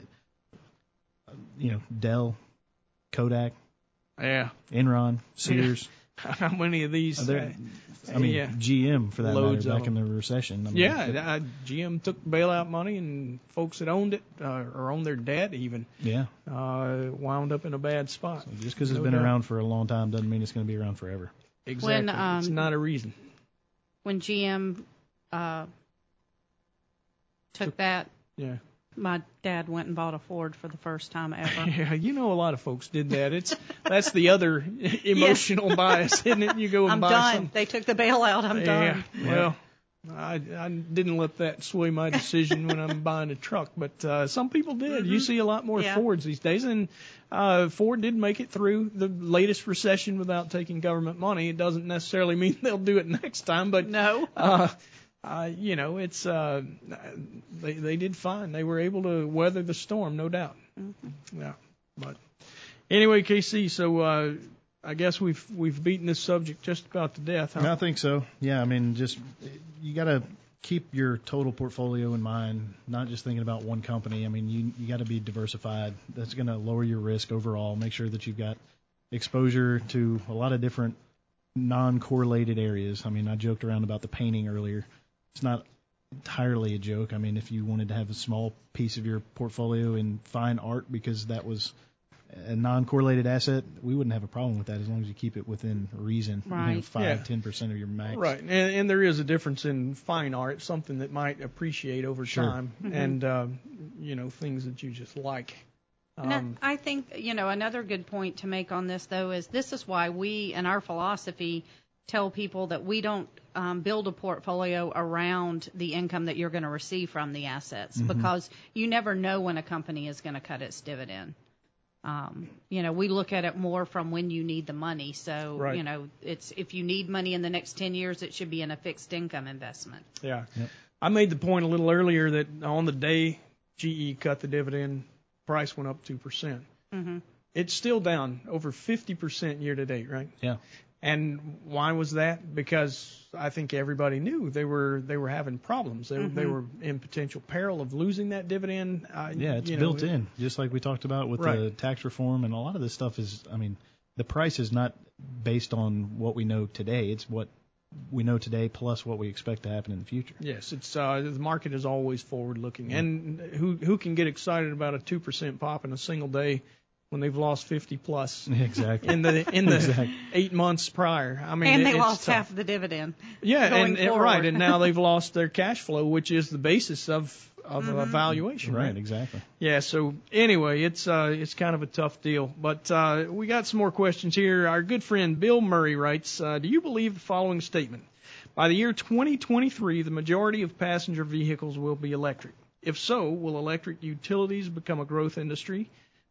Speaker 9: you know, Dell, Kodak,
Speaker 8: Yeah.
Speaker 9: Enron, Sears.
Speaker 8: How many of these?
Speaker 9: They're-
Speaker 8: uh,
Speaker 9: I mean,
Speaker 8: yeah.
Speaker 9: GM for that
Speaker 8: Loads
Speaker 9: matter, back in the recession. I mean,
Speaker 8: Yeah, uh, GM took bailout money, and folks that owned it uh, or owned their debt even
Speaker 9: yeah.
Speaker 8: uh, wound up in a bad spot.
Speaker 9: So just because it's
Speaker 8: No
Speaker 9: been
Speaker 8: doubt.
Speaker 9: around for a long time doesn't mean it's going to be around forever.
Speaker 8: Exactly,
Speaker 6: um,
Speaker 8: it's not a reason.
Speaker 6: When GM uh, took that,
Speaker 8: Yeah,
Speaker 6: my dad went and bought a Ford for the first time ever.
Speaker 8: yeah. You know, a lot of folks did that. It's that's the other emotional bias, isn't it? You go and
Speaker 6: I'm
Speaker 8: buy
Speaker 6: done.
Speaker 8: some.
Speaker 6: They took the bailout. I'm
Speaker 8: yeah.
Speaker 6: done.
Speaker 8: Well, I I didn't let that sway my decision when I'm buying a truck, but uh, some people did. You see a lot more
Speaker 6: Mm-hmm. Yeah.
Speaker 8: Fords these days, and uh, Ford did make it through the latest recession without taking government money. It doesn't necessarily mean they'll do it next time, but
Speaker 6: No.
Speaker 8: uh, uh, you know, it's uh, they they did fine. They were able to weather the storm, no doubt.
Speaker 6: Mm-hmm.
Speaker 8: Yeah, but anyway, Casey. So uh, I guess we've we've beaten this subject just about to death. Huh?
Speaker 9: I think so. Yeah, I mean, just you got to keep your total portfolio in mind, not just thinking about one company. I mean, you you got to be diversified. That's going to lower your risk overall. Make sure that you've got exposure to a lot of different non-correlated areas. I mean, I joked around about the painting earlier. It's not entirely a joke. I mean, if you wanted to have a small piece of your portfolio in fine art because that was a non-correlated asset, we wouldn't have a problem with that as long as you keep it within reason. You know,
Speaker 6: Right.
Speaker 9: five,
Speaker 8: Yeah.
Speaker 9: ten percent of your max.
Speaker 8: Right, and, and there is a difference in fine art, something that might appreciate over
Speaker 9: Sure.
Speaker 8: time,
Speaker 6: Mhm.
Speaker 8: and uh, you know things that you just like.
Speaker 6: And I-
Speaker 8: Um,
Speaker 6: I think, you know, another good point to make on this, though, is this is why we, in our philosophy, tell people that we don't um, build a portfolio around the income that you're going to receive from the assets
Speaker 10: Mhm.
Speaker 6: because you never know when a company is going to cut its dividend. Um, you know, we look at it more from when you need the money. So,
Speaker 8: Right.
Speaker 6: you know, it's if you need money in the next 10 years, it should be in a fixed income investment.
Speaker 8: Yeah. I made the point a little earlier that on the day GE cut the dividend, price went up 2%.
Speaker 6: hmm
Speaker 8: It's still down over 50% year to date, right?
Speaker 9: Yeah.
Speaker 8: And why was that? Because I think everybody knew they were they were having problems. They, were they were in potential peril of losing that dividend. Uh,
Speaker 9: Yeah, it's
Speaker 8: you know,
Speaker 9: built in, just like we talked about with the tax reform, and a lot of this stuff is. I mean, the price is not based on what we know today. It's what we know today plus what we expect to happen in the future.
Speaker 8: Yes, it's uh, the market is always forward looking,
Speaker 9: Yeah.
Speaker 8: and who who can get excited about a two percent pop in a single day when they've lost fifty plus
Speaker 9: Exactly.
Speaker 8: in the in the
Speaker 9: Exactly.
Speaker 8: eight months prior? I mean,
Speaker 6: and they
Speaker 8: it's
Speaker 6: lost
Speaker 8: tough.
Speaker 6: half the dividend.
Speaker 8: Yeah,
Speaker 6: going
Speaker 8: and, and right, and now they've lost their cash flow, which is the basis of of
Speaker 6: Mm-hmm.
Speaker 8: a valuation.
Speaker 9: Right, exactly.
Speaker 8: Yeah. So anyway, it's uh, it's kind of a tough deal, but uh, we got some more questions here. Our good friend Bill Murray writes, uh, "Do you believe the following statement? By the year 2023, the majority of passenger vehicles will be electric. If so, will electric utilities become a growth industry?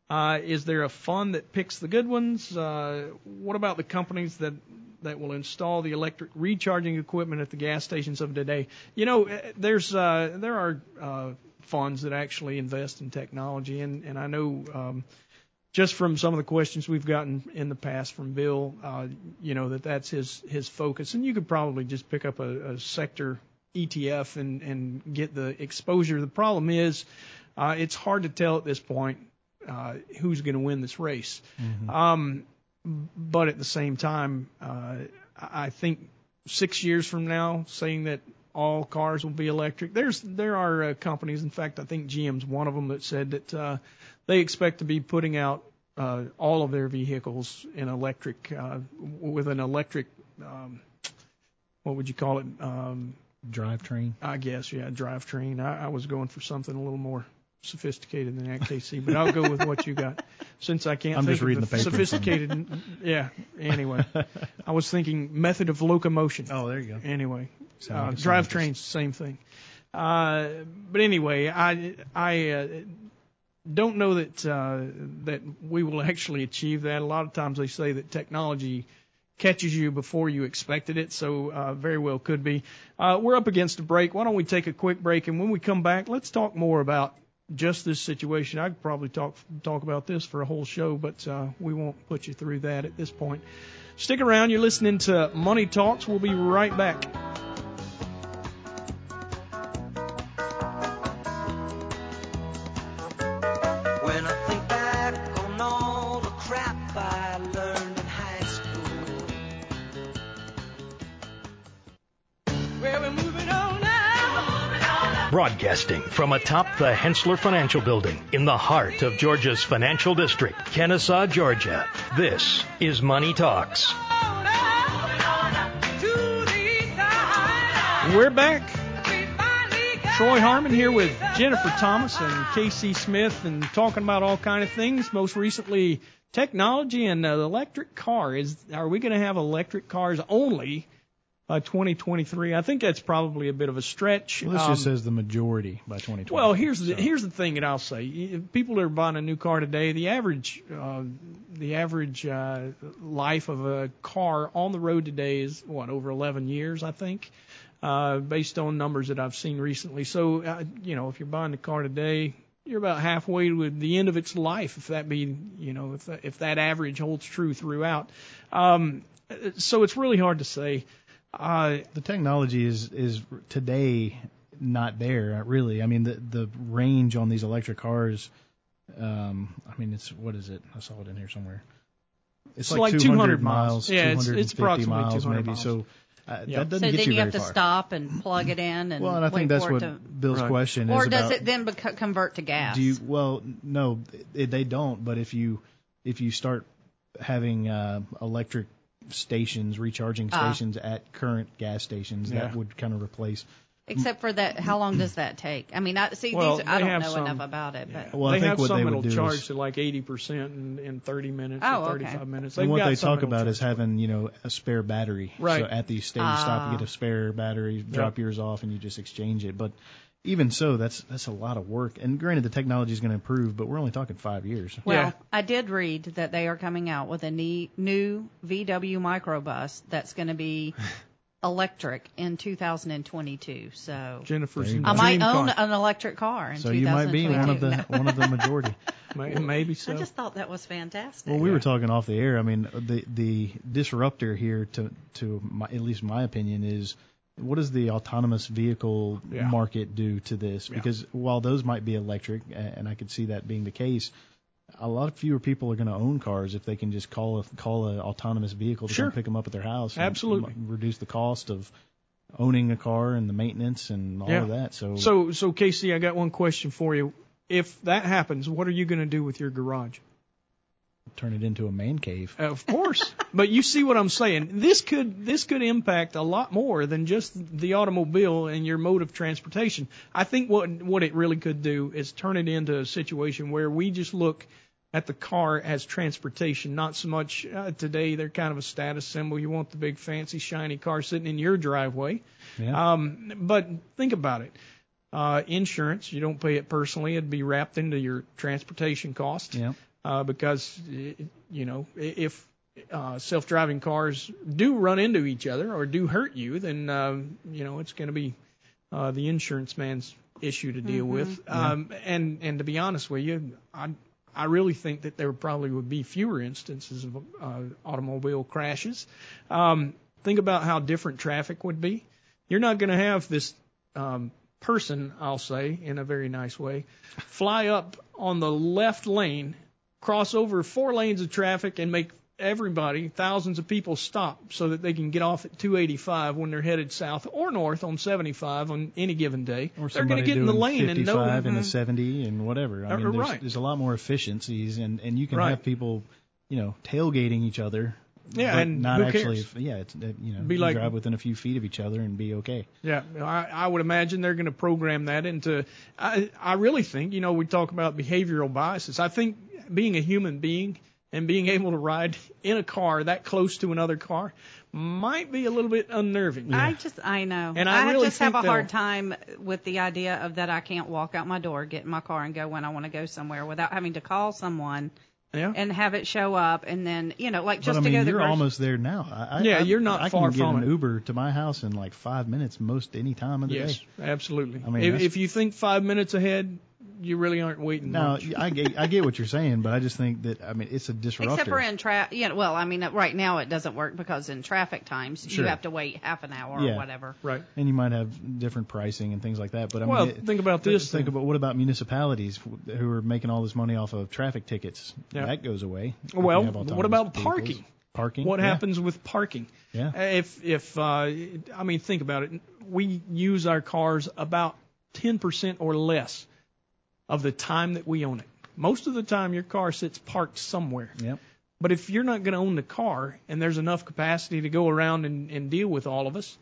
Speaker 8: Uh, is there a fund that picks the good ones? Uh, what about the companies that that will install the electric recharging equipment at the gas stations of today? You know, eh, there's uh, there are uh, funds that actually invest in technology, and and I know. Um, just from some of the questions we've gotten in the past from Bill, uh, you know that that's his his focus, and you could probably just pick up a, a sector ETF and and get the exposure. The problem is, uh, it's hard to tell at this point uh, who's going to win this race. Um, but at the same time, uh, I I think six years from now, saying that all cars will be electric, there's there are uh, companies. In fact, I think GM's one of them that said that uh, they expect to be putting out uh, all of their vehicles in electric uh, with an electric. Um, what would you call it? Um,
Speaker 9: Drivetrain.
Speaker 8: I guess, yeah, drivetrain. I, I was going for something a little more sophisticated than that, Casey, but I'll go with what you got since I can't
Speaker 9: I'm
Speaker 8: think
Speaker 9: just reading
Speaker 8: of
Speaker 9: the paper.
Speaker 8: sophisticated. yeah. Anyway, I was thinking method of locomotion.
Speaker 9: Oh, there you go.
Speaker 8: Anyway, uh,
Speaker 9: like a scientist.
Speaker 8: drivetrains, same thing. Uh, but anyway, I I uh, don't know that uh, that we will actually achieve that. A lot of times they say that technology catches you before you expected it, so uh, very well could be. Uh, we're up against a break. Why don't we take a quick break, and when we come back, let's talk more about just this situation. I could probably talk talk about this for a whole show, but uh, we won't put you through that at this point. Stick around. You're listening to Money Talks. We'll be right back.
Speaker 10: Broadcasting from atop the Henssler Financial Building in the heart of Georgia's financial district, Kennesaw, Georgia. This is Money Talks.
Speaker 8: We're back. Troy Harmon here with Jennifer Thomas and Casey Smith and talking about all kind of things. Most recently, technology and uh, the electric car. Is are we going to have electric cars only by 2023? I think that's probably a bit of a stretch.
Speaker 9: Well, this
Speaker 8: Um,
Speaker 9: just says the majority by 2020.
Speaker 8: well, here's the here's the thing that I'll say. If People that are buying a new car today. The average uh, the average uh, life of a car on the road today is what over 11 years, I think, uh, based on numbers that I've seen recently. So, uh, you know, if you're buying a car today, you're about halfway to the end of its life, if that be, you know, if that, if that average holds true throughout. Um, so it's really hard to say. Uh,
Speaker 9: the technology is is today not there really. I mean the the range on these electric cars. Um, I mean it's what is it? I saw it in here somewhere. It's,
Speaker 8: It's
Speaker 9: like,
Speaker 8: like
Speaker 9: 200,
Speaker 8: 200
Speaker 9: miles.
Speaker 8: miles. Yeah, it's- it's
Speaker 9: 250
Speaker 8: approximately
Speaker 9: miles
Speaker 8: 200
Speaker 9: maybe.
Speaker 8: miles.
Speaker 9: So uh,
Speaker 8: Yeah.
Speaker 9: that doesn't
Speaker 6: so
Speaker 9: get
Speaker 6: then
Speaker 9: you
Speaker 6: you, have to
Speaker 9: far.
Speaker 6: stop and plug it in and
Speaker 9: Well, and I think that's what
Speaker 6: to,
Speaker 9: Bill's
Speaker 8: Right.
Speaker 9: question
Speaker 6: or
Speaker 9: is Or
Speaker 6: does
Speaker 9: about.
Speaker 6: it then bec- convert to gas?
Speaker 9: Do you? Well, no, it, they don't. But if you if you start having uh, electric stations, recharging
Speaker 6: Ah.
Speaker 9: stations at current gas stations,
Speaker 8: Yeah.
Speaker 9: that would kind of replace.
Speaker 6: Except for that, how long does that take? I mean, I see
Speaker 8: Well,
Speaker 6: these. I don't know
Speaker 8: some-
Speaker 6: enough about it, but
Speaker 9: Well, I
Speaker 8: they
Speaker 9: think
Speaker 8: have
Speaker 9: what
Speaker 8: some
Speaker 9: they would
Speaker 8: that'll charge
Speaker 9: is-
Speaker 8: to like 80% in, in 30 minutes
Speaker 6: Oh,
Speaker 8: or
Speaker 6: okay.
Speaker 8: 35 minutes.
Speaker 9: And
Speaker 8: They've
Speaker 9: what
Speaker 8: got
Speaker 9: they talk about is having, you know, a spare battery.
Speaker 8: Right.
Speaker 9: So at these stations, stop and
Speaker 6: Ah.
Speaker 9: get a spare battery, drop yours off, and you just exchange it. But even so, that's that's a lot of work. And granted, the technology is going to improve, but we're only talking five years.
Speaker 6: well,
Speaker 8: Yeah.
Speaker 6: I did read that they are coming out with a new VW microbus that's going to be electric in 2022. So
Speaker 8: Jennifer's
Speaker 9: There you
Speaker 8: in
Speaker 9: go.
Speaker 6: I might own
Speaker 8: car.
Speaker 6: an electric car in
Speaker 9: So you might be one of
Speaker 6: 2022.
Speaker 9: the one of the majority.
Speaker 8: Maybe so.
Speaker 6: I just thought that was fantastic.
Speaker 9: Well, we were talking off the air. I mean, the the disruptor here, to to my, at least my opinion, is what does the autonomous vehicle
Speaker 8: Yeah.
Speaker 9: market do to this?
Speaker 8: Yeah.
Speaker 9: Because while those might be electric, and I could see that being the case, a lot fewer people are going to own cars if they can just call a call an autonomous vehicle to
Speaker 8: Sure.
Speaker 9: pick them up at their house. and
Speaker 8: Absolutely.
Speaker 9: reduce the cost of owning a car and the maintenance and all
Speaker 8: Yeah.
Speaker 9: of that. So,
Speaker 8: So, so Casey, I got one question for you. If that happens, what are you going to do with your garage?
Speaker 9: Turn it into a man cave.
Speaker 8: Of course, but you see what I'm saying. This could this could impact a lot more than just the automobile and your mode of transportation. I think what what it really could do is turn it into a situation where we just look at the car as transportation, not so much uh, today. They're kind of a status symbol. You want the big fancy shiny car sitting in your driveway.
Speaker 9: Yeah.
Speaker 8: Um, but think about it. Uh, insurance, you don't pay it personally. It'd be wrapped into your transportation cost
Speaker 9: yeah.
Speaker 8: Uh, because you know if uh, self-driving cars do run into each other or do hurt you, then um, you know it's going to be uh, the insurance man's issue to deal with. Um, and and to be honest with you, I I really think that there probably would be fewer instances of uh, automobile crashes. Um, think about how different traffic would be. You're not going to have this um, person, I'll say, in a very nice way, fly up on the left lane, cross over four lanes of traffic, and make everybody, thousands of people, stop so that they can get off at 285 when they're headed south or north on 75 on any given day.
Speaker 9: Or
Speaker 8: they're going to get in the lane and
Speaker 9: 55
Speaker 8: know.
Speaker 9: and a 70 and whatever. I mean, there's,
Speaker 8: right.
Speaker 9: there's a lot more efficiencies, and and you can
Speaker 8: Right.
Speaker 9: have people, you know, tailgating each other.
Speaker 8: Yeah, and
Speaker 9: not actually.
Speaker 8: cares?
Speaker 9: Yeah, it's uh, you know,
Speaker 8: Be
Speaker 9: you
Speaker 8: like-
Speaker 9: drive within a few feet of each other and be okay.
Speaker 8: Yeah, I, I would imagine they're going to program that into. I, I really think, you know, we talk about behavioral biases. I think being a human being and being able to ride in a car that close to another car might be a little bit unnerving.
Speaker 6: I just, I know.
Speaker 8: And I really
Speaker 6: just have a hard time with the idea of that I can't walk out my door, get in my car, and go when I want to go somewhere without having to call someone
Speaker 8: yeah.
Speaker 6: and have it show up, and then you know, like just
Speaker 9: but I
Speaker 6: to
Speaker 9: mean,
Speaker 6: go to the
Speaker 9: you're
Speaker 6: grocery-
Speaker 9: almost there now. I, I-
Speaker 8: Yeah,
Speaker 9: I,
Speaker 8: you're not
Speaker 9: I
Speaker 8: far
Speaker 9: can get
Speaker 8: from
Speaker 9: an
Speaker 8: it.
Speaker 9: Uber to my house in like five minutes, most any time of the
Speaker 8: Yes,
Speaker 9: day.
Speaker 8: absolutely.
Speaker 9: I mean,
Speaker 8: if, if you think five minutes ahead, you really aren't waiting
Speaker 9: No,
Speaker 8: much.
Speaker 9: I get I get what you're saying, but I just think that I mean it's a disruptor.
Speaker 6: Except for in traffic, you know, well, I mean, right now it doesn't work because in traffic times
Speaker 9: Sure.
Speaker 6: you have to wait half an hour
Speaker 9: Yeah.
Speaker 6: or whatever.
Speaker 8: Right.
Speaker 9: and you might have different pricing and things like that. But I
Speaker 8: Well,
Speaker 9: mean, it-
Speaker 8: think about this
Speaker 9: Think
Speaker 8: then.
Speaker 9: about what about municipalities who are making all this money off of traffic tickets?
Speaker 8: Yeah.
Speaker 9: That goes away.
Speaker 8: Well, what about
Speaker 9: vehicles.
Speaker 8: parking?
Speaker 9: Parking.
Speaker 8: What
Speaker 9: yeah.
Speaker 8: happens with parking?
Speaker 9: Yeah.
Speaker 8: If if uh, I mean think about it, we use our cars about 10% or less of the time that we own it. Most of the time your car sits parked somewhere.
Speaker 9: Yep.
Speaker 8: But if you're not going to own the car and there's enough capacity to go around and, and deal with all of us,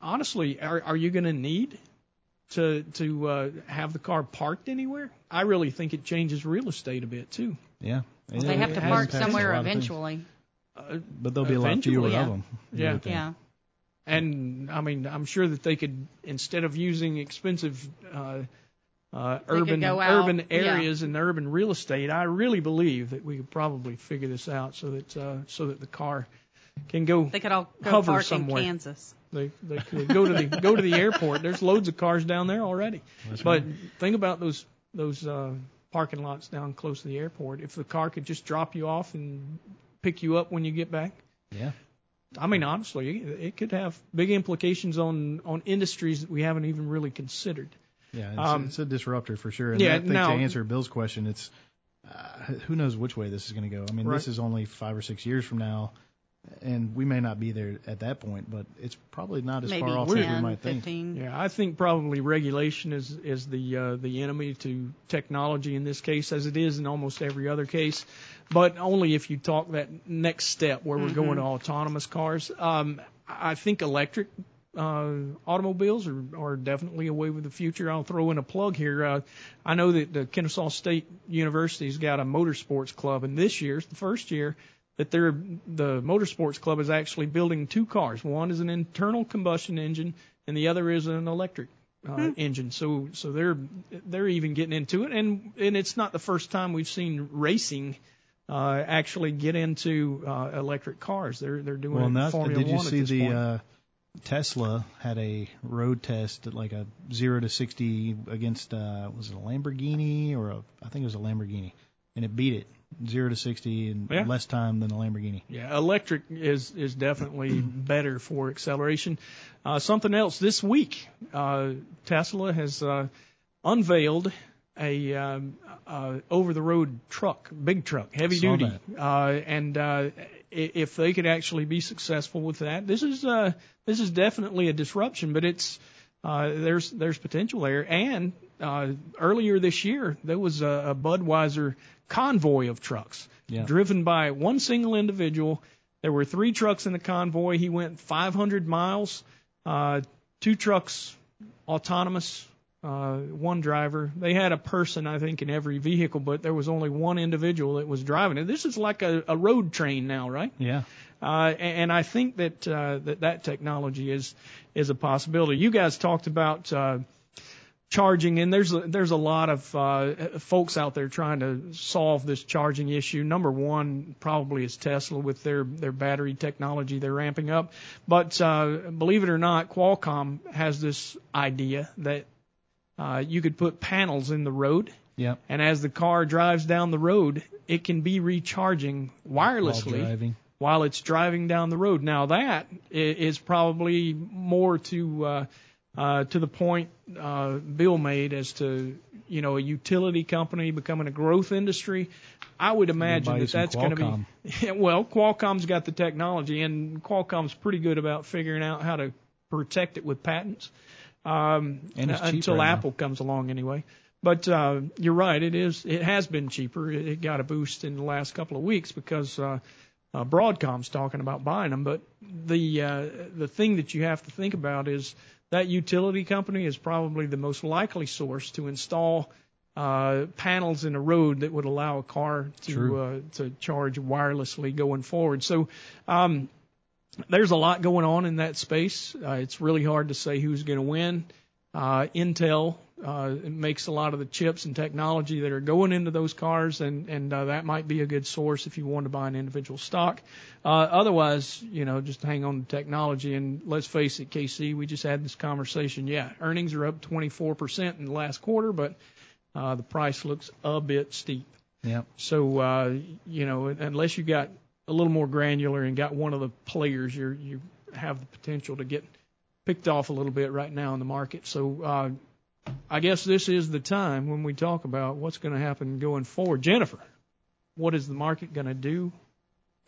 Speaker 8: honestly, are, are you going to need to to uh, have the car parked anywhere? I really think it changes real estate a bit too.
Speaker 9: Yeah. It-
Speaker 6: They have to park somewhere
Speaker 9: lot of things.
Speaker 6: eventually.
Speaker 8: Uh,
Speaker 9: But there'll be a lot fewer
Speaker 6: yeah.
Speaker 9: of them.
Speaker 8: Yeah.
Speaker 6: Yeah.
Speaker 8: And I mean, I'm sure that they could instead of using expensive uh, uh,
Speaker 6: could
Speaker 8: urban
Speaker 6: go out,
Speaker 8: urban
Speaker 6: yeah.
Speaker 8: areas and urban real estate, I really believe that we could probably figure this out so that uh, so that the car can go.
Speaker 6: They could all go
Speaker 8: Hover
Speaker 6: park
Speaker 8: somewhere.
Speaker 6: in Kansas.
Speaker 8: They they could go to the go to the airport. There's loads of cars down there already. but think about those those uh, parking lots down close to the airport. If the car could just drop you off and pick you up when you get back.
Speaker 9: Yeah.
Speaker 8: I mean, honestly, it could have big implications on on industries that we haven't even really considered.
Speaker 9: Yeah, it's,
Speaker 8: Um,
Speaker 9: it's a disruptor for sure. And
Speaker 8: yeah,
Speaker 9: I think
Speaker 8: now-
Speaker 9: to answer Bill's question, it's uh, who knows which way this is going to go. I mean,
Speaker 8: Right.
Speaker 9: this is only five or six years from now, and we may not be there at that point, but it's probably not as
Speaker 6: Maybe
Speaker 9: far off as we
Speaker 6: 10,
Speaker 9: might think.
Speaker 8: Yeah, I think probably regulation is is the uh, the enemy to technology in this case, as it is in almost every other case, but only if you talk that next step where we're going to autonomous cars. Um, I think electric uh, automobiles are, are definitely a way with the future. I'll throw in a plug here. Uh, I know that the Kennesaw State University's got a motorsports club, and this year's the first year that they're the motorsports club is actually building two cars. One is an internal combustion engine, and the other is an electric uh, engine. So so they're they're even getting into it, and and it's not the first time we've seen racing. Uh, actually get into uh, electric cars. They're they're doing
Speaker 9: Well,
Speaker 8: it in Formula
Speaker 9: did you
Speaker 8: One
Speaker 9: see the
Speaker 8: point.
Speaker 9: uh, Tesla had a road test at like a zero to sixty against uh, was it a Lamborghini or a I think it was a Lamborghini, and it beat it zero to sixty in
Speaker 8: Yeah.
Speaker 9: less time than a Lamborghini.
Speaker 8: Yeah, electric is is definitely better for acceleration. Uh, something else this week, uh, Tesla has uh, unveiled a um, uh, over-the-road truck, big truck, heavy
Speaker 9: Saw
Speaker 8: duty, uh, and uh, if they could actually be successful with that, this is uh, this is definitely a disruption, but it's uh, there's there's potential there. And uh, earlier this year, there was a, a Budweiser convoy of trucks
Speaker 9: Yeah.
Speaker 8: driven by one single individual. There were three trucks in the convoy. He went 500 miles. Uh, two trucks autonomous, uh, one driver. They had a person, I think, in every vehicle, but there was only one individual that was driving it. This is like a, a road train now, right?
Speaker 9: Yeah.
Speaker 8: Uh, and, and I think that, uh, that that technology is is a possibility. You guys talked about uh, charging, and there's a, there's a lot of uh, folks out there trying to solve this charging issue. Number one probably is Tesla with their their battery technology they're ramping up, but uh, believe it or not, Qualcomm has this idea that uh, you could put panels in the road.
Speaker 9: Yep.
Speaker 8: And as the car drives down the road, it can be recharging wirelessly
Speaker 9: While
Speaker 8: while it's driving down the road. Now that is probably more to uh, uh, to the point uh, Bill made as to you know a utility company becoming a growth industry. I would imagine that that's going to be well. Qualcomm's got the technology, and Qualcomm's pretty good about figuring out how to protect it with patents. Um, until
Speaker 9: now.
Speaker 8: Apple comes along anyway. But uh, you're right. It is. It has been cheaper. It, it got a boost in the last couple of weeks because uh, uh, Broadcom's talking about buying them. But the uh, the thing that you have to think about is that utility company is probably the most likely source to install uh, panels in a road that would allow a car to uh, to charge wirelessly going forward. So. Um, there's a lot going on in that space. Uh, it's really hard to say who's going to win. Uh, Intel uh, makes a lot of the chips and technology that are going into those cars, and and uh, that might be a good source if you want to buy an individual stock. Uh, otherwise, you know, just hang on to technology. And let's face it, Casey, we just had this conversation. Yeah, earnings are up 24% in the last quarter, but uh, the price looks a bit steep.
Speaker 9: Yep.
Speaker 8: So uh, you know, unless you got a little more granular and got one of the players, you you have the potential to get picked off a little bit right now in the market. So uh, I guess this is the time when we talk about what's going to happen going forward. Jennifer, what is the market going to do?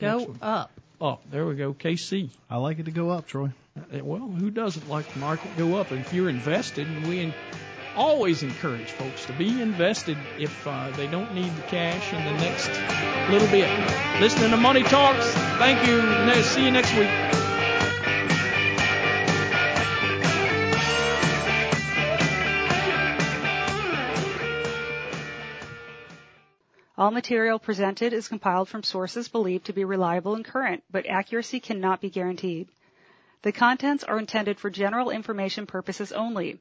Speaker 6: Go up.
Speaker 8: Up. There we go. Casey.
Speaker 9: I like it to go up, Troy.
Speaker 8: Uh, Well, who doesn't like the market go up? If you're invested, and we en- always encourage folks to be invested if uh, they don't need the cash in the next little bit. Listening to Money Talks. Thank you. See you next week.
Speaker 11: All material presented is compiled from sources believed to be reliable and current, but accuracy cannot be guaranteed. The contents are intended for general information purposes only.